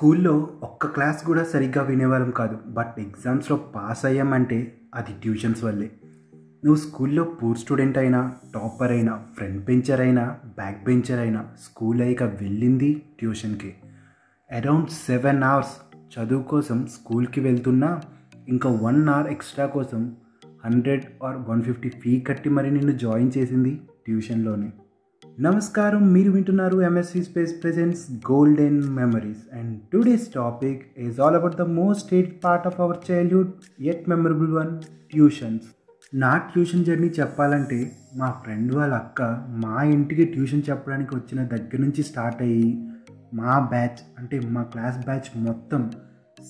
స్కూల్లో ఒక్క క్లాస్ కూడా సరిగ్గా వినేవాళ్ళం కాదు. బట్ ఎగ్జామ్స్లో పాస్ అయ్యామంటే అది ట్యూషన్స్ వల్లే. నువ్వు స్కూల్లో పూర్ స్టూడెంట్ అయినా టాపర్ అయినా ఫ్రంట్ బెంచర్ అయినా బ్యాక్ బెంచర్ అయినా స్కూల్ అయ్యాక వెళ్ళింది ట్యూషన్కి. అరౌండ్ సెవెన్ అవర్స్ చదువు కోసం స్కూల్కి వెళ్తున్నా ఇంకా వన్ అవర్ ఎక్స్ట్రా కోసం hundred or one fifty fee కట్టి మరి నిన్ను జాయిన్ చేసింది ట్యూషన్లోనే. నమస్కారం మీరు వింటున్నారు MSV space presents golden memories and today's topic is all about the most hate part of our childhood at memorable one tuitions నా ట్యూషన్ జర్నీ చెప్పాలంటే మా ఫ్రెండ్ వాళ్ళ అక్క మా ఇంటికి ట్యూషన్ చెప్పడానికి వచ్చిన దగ్గర నుంచి స్టార్ట్ అయ్యి మా బ్యాచ్ అంటే మా క్లాస్ బ్యాచ్ మొత్తం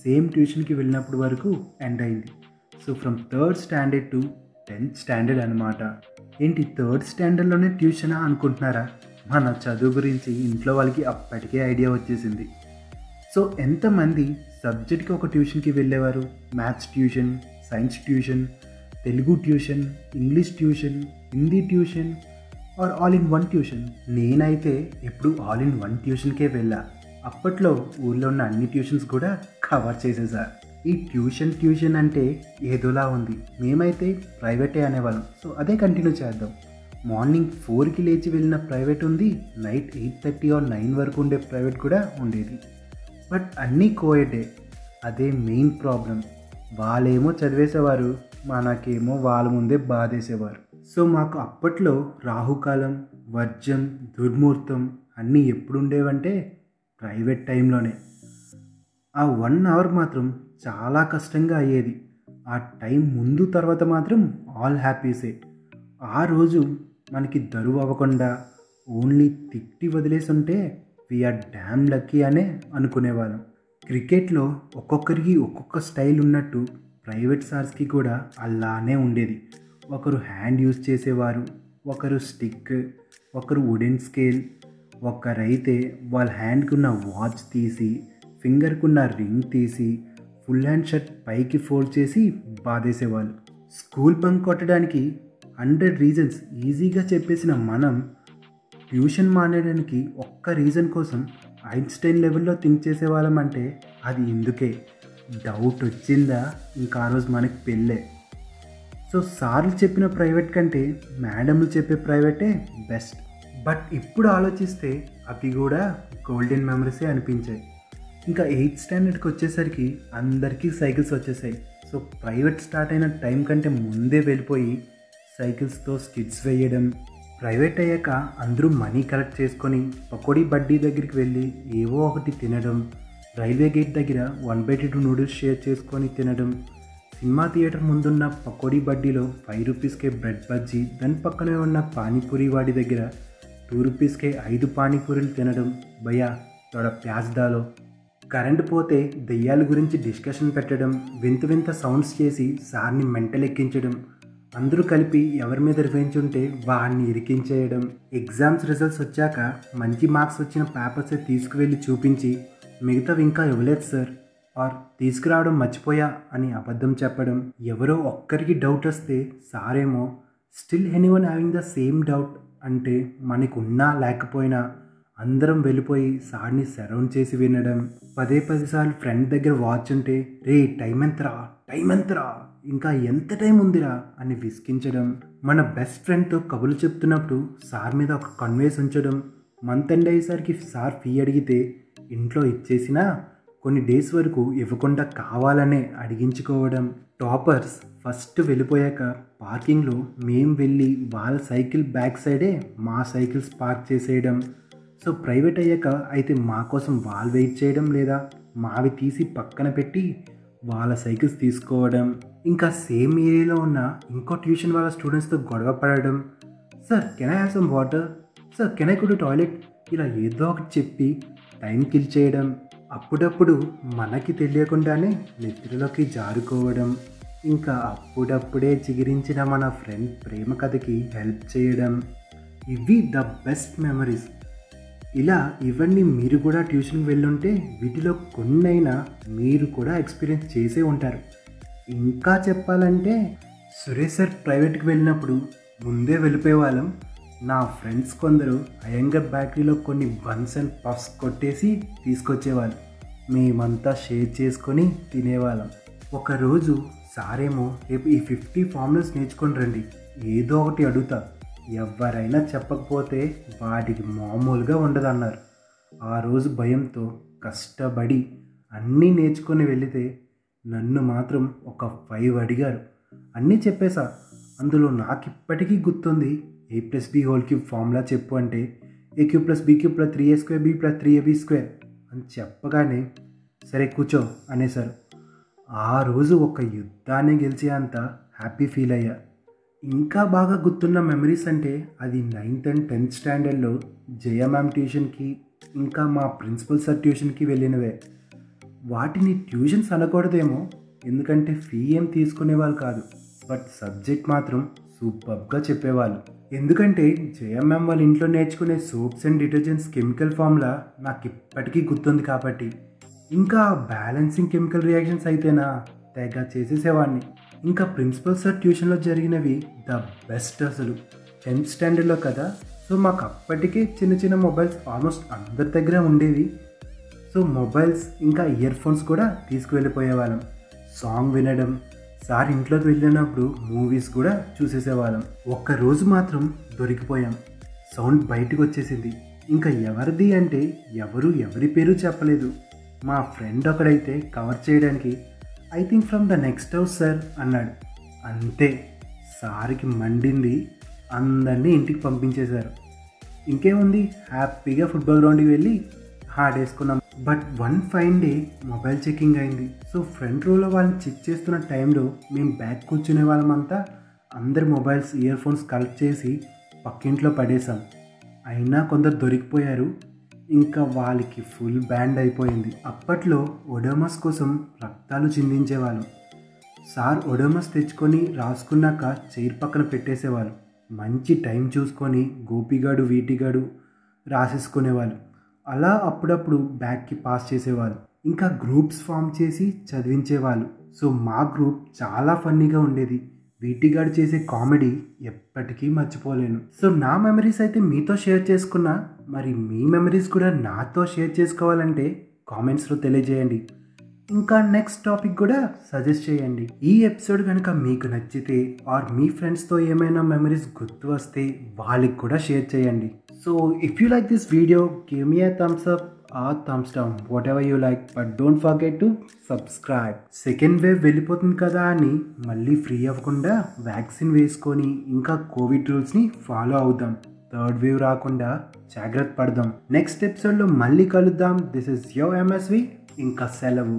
సేమ్ ట్యూషన్కి వెళ్ళినప్పుడు వరకు ఎండ్ అయింది. So from third standard to tenth standard అనమాట ఏంటి థర్డ్ స్టాండర్డ్లోనే ట్యూషనా అనుకుంటున్నారా? మన చదువు గురించి ఇంట్లో వాళ్ళకి అప్పటికే ఐడియా వచ్చేసింది. సో ఎంతమంది సబ్జెక్ట్కి ఒక ట్యూషన్కి వెళ్ళేవారు? Maths tuition science tuition Telugu tuition English tuition Hindi tuition or all in one tuition? నేనైతే ఎప్పుడు ఆల్ ఇన్ వన్ ట్యూషన్కే వెళ్ళా. అప్పట్లో ఊళ్ళో ఉన్న అన్ని ట్యూషన్స్ కూడా కవర్ చేసేసా. ఈ ట్యూషన్ ట్యూషన్ అంటే ఏదోలా ఉంది. మేమైతే ప్రైవేటే అనేవాళ్ళం. సో అదే కంటిన్యూ చేద్దాం. మార్నింగ్ ఫోర్కి లేచి వెళ్ళిన ప్రైవేట్ ఉంది. Night eight thirty or nine వరకు ఉండే ప్రైవేట్ కూడా ఉండేది. బట్ అన్నీ కోయడే అదే మెయిన్ ప్రాబ్లం. వాళ్ళేమో చదివేసేవారు మనకేమో వాళ్ళ ముందే బాధేసేవారు. సో మాకు అప్పట్లో రాహుకాలం వర్జం దుర్ముహూర్తం అన్నీ ఎప్పుడు ఉండేవంటే ప్రైవేట్ టైంలోనే. ఆ వన్ అవర్ మాత్రం చాలా కష్టంగా అయ్యేది. ఆ టైం ముందు తర్వాత మాత్రం ఆల్ హ్యాపీసే ఆ రోజు మనకి దరువు అవ్వకుండా ఓన్లీ తిట్టి వదిలేసి ఉంటే వీఆర్ డ్యామ్ లక్కీ అనే అనుకునేవాళ్ళం. క్రికెట్లో ఒక్కొక్కరికి ఒక్కొక్క స్టైల్ ఉన్నట్టు ప్రైవేట్ సార్స్కి కూడా అలానే ఉండేది. ఒకరు హ్యాండ్ యూజ్ చేసేవారు ఒకరు స్టిక్ ఒకరు వుడెన్ స్కేల్ ఒకరైతే వాళ్ళ హ్యాండ్కి ఉన్న వాచ్ తీసి ఫింగర్కున్న రింగ్ తీసి ఫుల్ హ్యాండ్ షర్ట్ పైకి ఫోల్డ్ చేసి బాధేసేవాళ్ళు. స్కూల్ బంక్ కొట్టడానికి హండ్రెడ్ రీజన్స్ ఈజీగా చెప్పేసిన మనం ట్యూషన్ మానేయడానికి ఒక్క రీజన్ కోసం ఐన్స్టైన్ లెవెల్లో థింక్ చేసేవాళ్ళం అంటే అది ఎందుకే డౌట్ వచ్చిందా? ఇంకా ఆ రోజు మనకి పెళ్ళే. సో సార్లు చెప్పిన ప్రైవేట్ కంటే మేడంలు చెప్పే ప్రైవేటే బెస్ట్. బట్ ఇప్పుడు ఆలోచిస్తే అవి కూడా గోల్డెన్ మెమరీసే అనిపించాయి. ఇంకా ఎయిత్ స్టాండర్డ్కి వచ్చేసరికి అందరికీ సైకిల్స్ వచ్చేసాయి. సో ప్రైవేట్ స్టార్ట్ అయిన టైం కంటే ముందే వెళ్ళిపోయి సైకిల్స్తో స్కిడ్స్ వేయడం ప్రైవేట్ అయ్యాక అందరూ మనీ కలెక్ట్ చేసుకొని పకోడీ బడ్డీ దగ్గరికి వెళ్ళి ఏవో ఒకటి తినడం రైల్వే గేట్ దగ్గర one by two noodles share చేసుకొని తినడం సినిమా థియేటర్ ముందున్న పకోడీ బడ్డీలో ఫైవ్ రూపీస్కే బ్రెడ్ బజ్జీ దాని పక్కనే ఉన్న పానీపూరి వాడి దగ్గర టూ రూపీస్కే ఐదు పానీపూరీలు తినడం. భయ్యా తోడ ప్యాజ్దాలో కరెంట్ పోతే దెయ్యాల గురించి డిస్కషన్ పెట్టడం వింత వింత సౌండ్స్ చేసి సార్ని మెంటలెక్కించడం అందరూ కలిపి ఎవరి మీద రివెంజ్ ఉంటే వాడిని ఇరికించేయడం. ఎగ్జామ్స్ రిజల్ట్స్ వచ్చాక మంచి మార్క్స్ వచ్చిన పేపర్స్ తీసుకువెళ్ళి చూపించి మిగతావి ఇంకా ఇవ్వలేదు సార్. ఆర్ తీసుకురావడం మర్చిపోయా అని అబద్ధం చెప్పడం. ఎవరో ఒక్కరికి డౌట్ వస్తే సారేమో still anyone having the same doubt అంటే మనకు ఉన్నా లేకపోయినా అందరం వెళ్ళిపోయి సార్ని సరౌండ్ చేసి వినడం. పదే పదిసార్లు ఫ్రెండ్ దగ్గర వాచ్ ఉంటే రే టైం ఎంతరా టైం ఎంతరా ఇంకా ఎంత టైం ఉందిరా? అని విసికించడం మన బెస్ట్ ఫ్రెండ్తో కబులు చెప్తున్నప్పుడు సార్ మీద ఒక కన్వేస్ ఉంచడం. మంత్ ఎండ్ అయ్యేసరికి సార్ ఫీ అడిగితే ఇంట్లో ఇచ్చేసినా కొన్ని డేస్ వరకు ఇవ్వకుండా కావాలనే అడిగించుకోవడం. టాపర్స్ ఫస్ట్ వెళ్ళిపోయాక పార్కింగ్లో మేం వెళ్ళి వాళ్ళ సైకిల్ బ్యాక్ సైడే మా సైకిల్స్ పార్క్ చేసేయడం. సో ప్రైవేట్ అయ్యాక అయితే మా కోసం వాళ్ళు వెయిట్ చేయడం లేదా మావి తీసి పక్కన పెట్టి వాళ్ళ సైకిల్స్ తీసుకోవడం ఇంకా సేమ్ ఏరియాలో ఉన్న ఇంకో ట్యూషన్ వాళ్ళ స్టూడెంట్స్తో గొడవ పడడం. Sir can I have some water? Sir can I could toilet? ఇలా ఏదో ఒకటి చెప్పి టైం కిల్ చేయడం అప్పుడప్పుడు మనకి తెలియకుండానే నిద్రలోకి జారుకోవడం ఇంకా అప్పుడప్పుడే చిగిరించిన మన ఫ్రెండ్ ప్రేమ కథకి హెల్ప్ చేయడం. ఇవి ద బెస్ట్ మెమరీస్. ఇలా ఇవన్నీ మీరు కూడా ట్యూషన్కి వెళ్ళుంటే వీటిలో కొన్నైనా మీరు కూడా ఎక్స్పీరియన్స్ చేసే ఉంటారు. ఇంకా చెప్పాలంటే సురేష్ సార్ ప్రైవేట్కి వెళ్ళినప్పుడు ముందే వెళ్ళిపోయే వాళ్ళం నా ఫ్రెండ్స్ కొందరు అయ్యంగర్ బేకరీలో కొన్ని బన్స్ అండ్ పఫ్స్ కొట్టేసి తీసుకొచ్చేవాళ్ళు. మేమంతా షేర్ చేసుకొని తినేవాళ్ళం. ఒకరోజు సారేమో రేపు ఈ ఫిఫ్టీ ఫార్ములాస్ నేర్చుకొని రండి. ఏదో ఒకటి అడుగుతా. ఎవరైనా చెప్పకపోతే వాటికి మామూలుగా ఉండదన్నారు. ఆ రోజు భయంతో కష్టపడి అన్నీ నేర్చుకొని వెళితే నన్ను మాత్రం ఒక ఫైవ్ అడిగారు. అన్నీ చెప్పేశా. అందులో నాకు ఇప్పటికీ గుర్తుంది A plus B whole cube formula చెప్పు అంటే A cube plus B cube plus three A square B plus three AB square అని చెప్పగానే సరే కూర్చో అనేసారు ఆ రోజు ఒక యుద్ధాన్ని గెలిచే అంత హ్యాపీ ఫీల్ అయ్యా. ఇంకా బాగా గుర్తున్న మెమరీస్ అంటే అది నైన్త్ అండ్ టెన్త్ స్టాండర్డ్లో జయ మ్యామ్ ట్యూషన్కి ఇంకా మా ప్రిన్సిపల్ సార్ ట్యూషన్కి వెళ్ళినవే. వాటిని ట్యూషన్స్ అనకూడదేమో ఎందుకంటే ఫీ ఏం తీసుకునేవాళ్ళు కాదు. బట్ సబ్జెక్ట్ మాత్రం సూపర్గా చెప్పేవాళ్ళు. ఎందుకంటే జేఎంఎం వాళ్ళ ఇంట్లో నేర్చుకునే soaps and detergents chemical formula నాకు ఇప్పటికీ గుర్తుంది కాబట్టి ఇంకా బ్యాలెన్సింగ్ కెమికల్ రియాక్షన్స్ అయితేనా తెగ చేసేసేవాడిని. ఇంకా ప్రిన్సిపల్ సార్ ట్యూషన్లో జరిగినవి ద బెస్ట్ అసలు. టెన్త్ స్టాండర్డ్లో కదా? సో మాకు అప్పటికే చిన్న చిన్న మొబైల్స్ ఆల్మోస్ట్ అందరి దగ్గర ఉండేవి. సో మొబైల్స్ ఇంకా ఇయర్ ఫోన్స్ కూడా తీసుకువెళ్ళిపోయేవాళ్ళం సాంగ్ వినడం సార్ ఇంట్లోకి వెళ్ళినప్పుడు మూవీస్ కూడా చూసేసేవాళ్ళం ఒక్క రోజు మాత్రం దొరికిపోయాం. సౌండ్ బయటకు వచ్చేసింది. ఇంకా ఎవరిది అంటే ఎవరు ఎవరి పేరు చెప్పలేదు. మా ఫ్రెండ్ ఒకడైతే కవర్ చేయడానికి I think from the next house sir అన్నాడు. అంతే. సార్కి మండింది. అందరినీ ఇంటికి పంపించేశారు. ఇంకేముంది? హ్యాపీగా ఫుట్బాల్ గ్రౌండ్కి వెళ్ళి హార్డ్ వేసుకున్నాం. But one fine day mobile checking అయింది. సో ఫ్రంట్ రోలో వాళ్ళని చెక్ చేస్తున్న టైంలో మేము బ్యాక్ కూర్చునే వాళ్ళమంతా అందరి మొబైల్స్ ఇయర్ ఫోన్స్ కలెక్ట్ చేసి పక్కింట్లో పడేసాం అయినా కొందరు దొరికిపోయారు. ఇంకా వాళ్ళకి ఫుల్ బ్యాండ్ అయిపోయింది. అప్పట్లో ఒడోమస్ కోసం రక్తాలు చిందించేవాళ్ళు. సార్ ఒడోమస్ తెచ్చుకొని రాసుకున్నాక చైర్ పక్కన పెట్టేసేవాళ్ళు మంచి టైం చూసుకొని గోపిగాడు వీటిగాడు రాసేసుకునేవాళ్ళు. అలా అప్పుడప్పుడు బ్యాక్కి పాస్ చేసేవాళ్ళు ఇంకా గ్రూప్స్ ఫామ్ చేసి చదివించేవాళ్ళు. సో మా గ్రూప్ చాలా ఫన్నీగా ఉండేది. వీటిగాడు చేసే కామెడీ ఎప్పటికీ మర్చిపోలేను. సో నా మెమరీస్ అయితే మీతో షేర్ చేసుకున్నా మరి మీ మెమరీస్ కూడా నాతో షేర్ చేసుకోవాలంటే కామెంట్స్లో తెలియజేయండి. ఇంకా నెక్స్ట్ టాపిక్ కూడా సజెస్ట్ చేయండి. ఈ ఎపిసోడ్ కనుక మీకు నచ్చితే ఆర్ మీ ఫ్రెండ్స్తో ఏమైనా మెమరీస్ గుర్తు వస్తే వాళ్ళకి కూడా షేర్ చేయండి. So if you like this video give me a thumbs up or thumbs down whatever you like but don't forget to subscribe second wave వెళ్ళిపోతుంది కదా అని మళ్ళీ ఫ్రీ అవ్వకుండా వ్యాక్సిన్ వేసుకొని ఇంకా కోవిడ్ రూల్స్ని ఫాలో అవుదాం. థర్డ్ వేవ్ రాకుండా జాగ్రత్త పడదాం. నెక్స్ట్ ఎపిసోడ్లో మళ్ళీ కలుద్దాం. దిస్ ఇస్ యో ఎంఎస్వి ఇంకా సెలవు.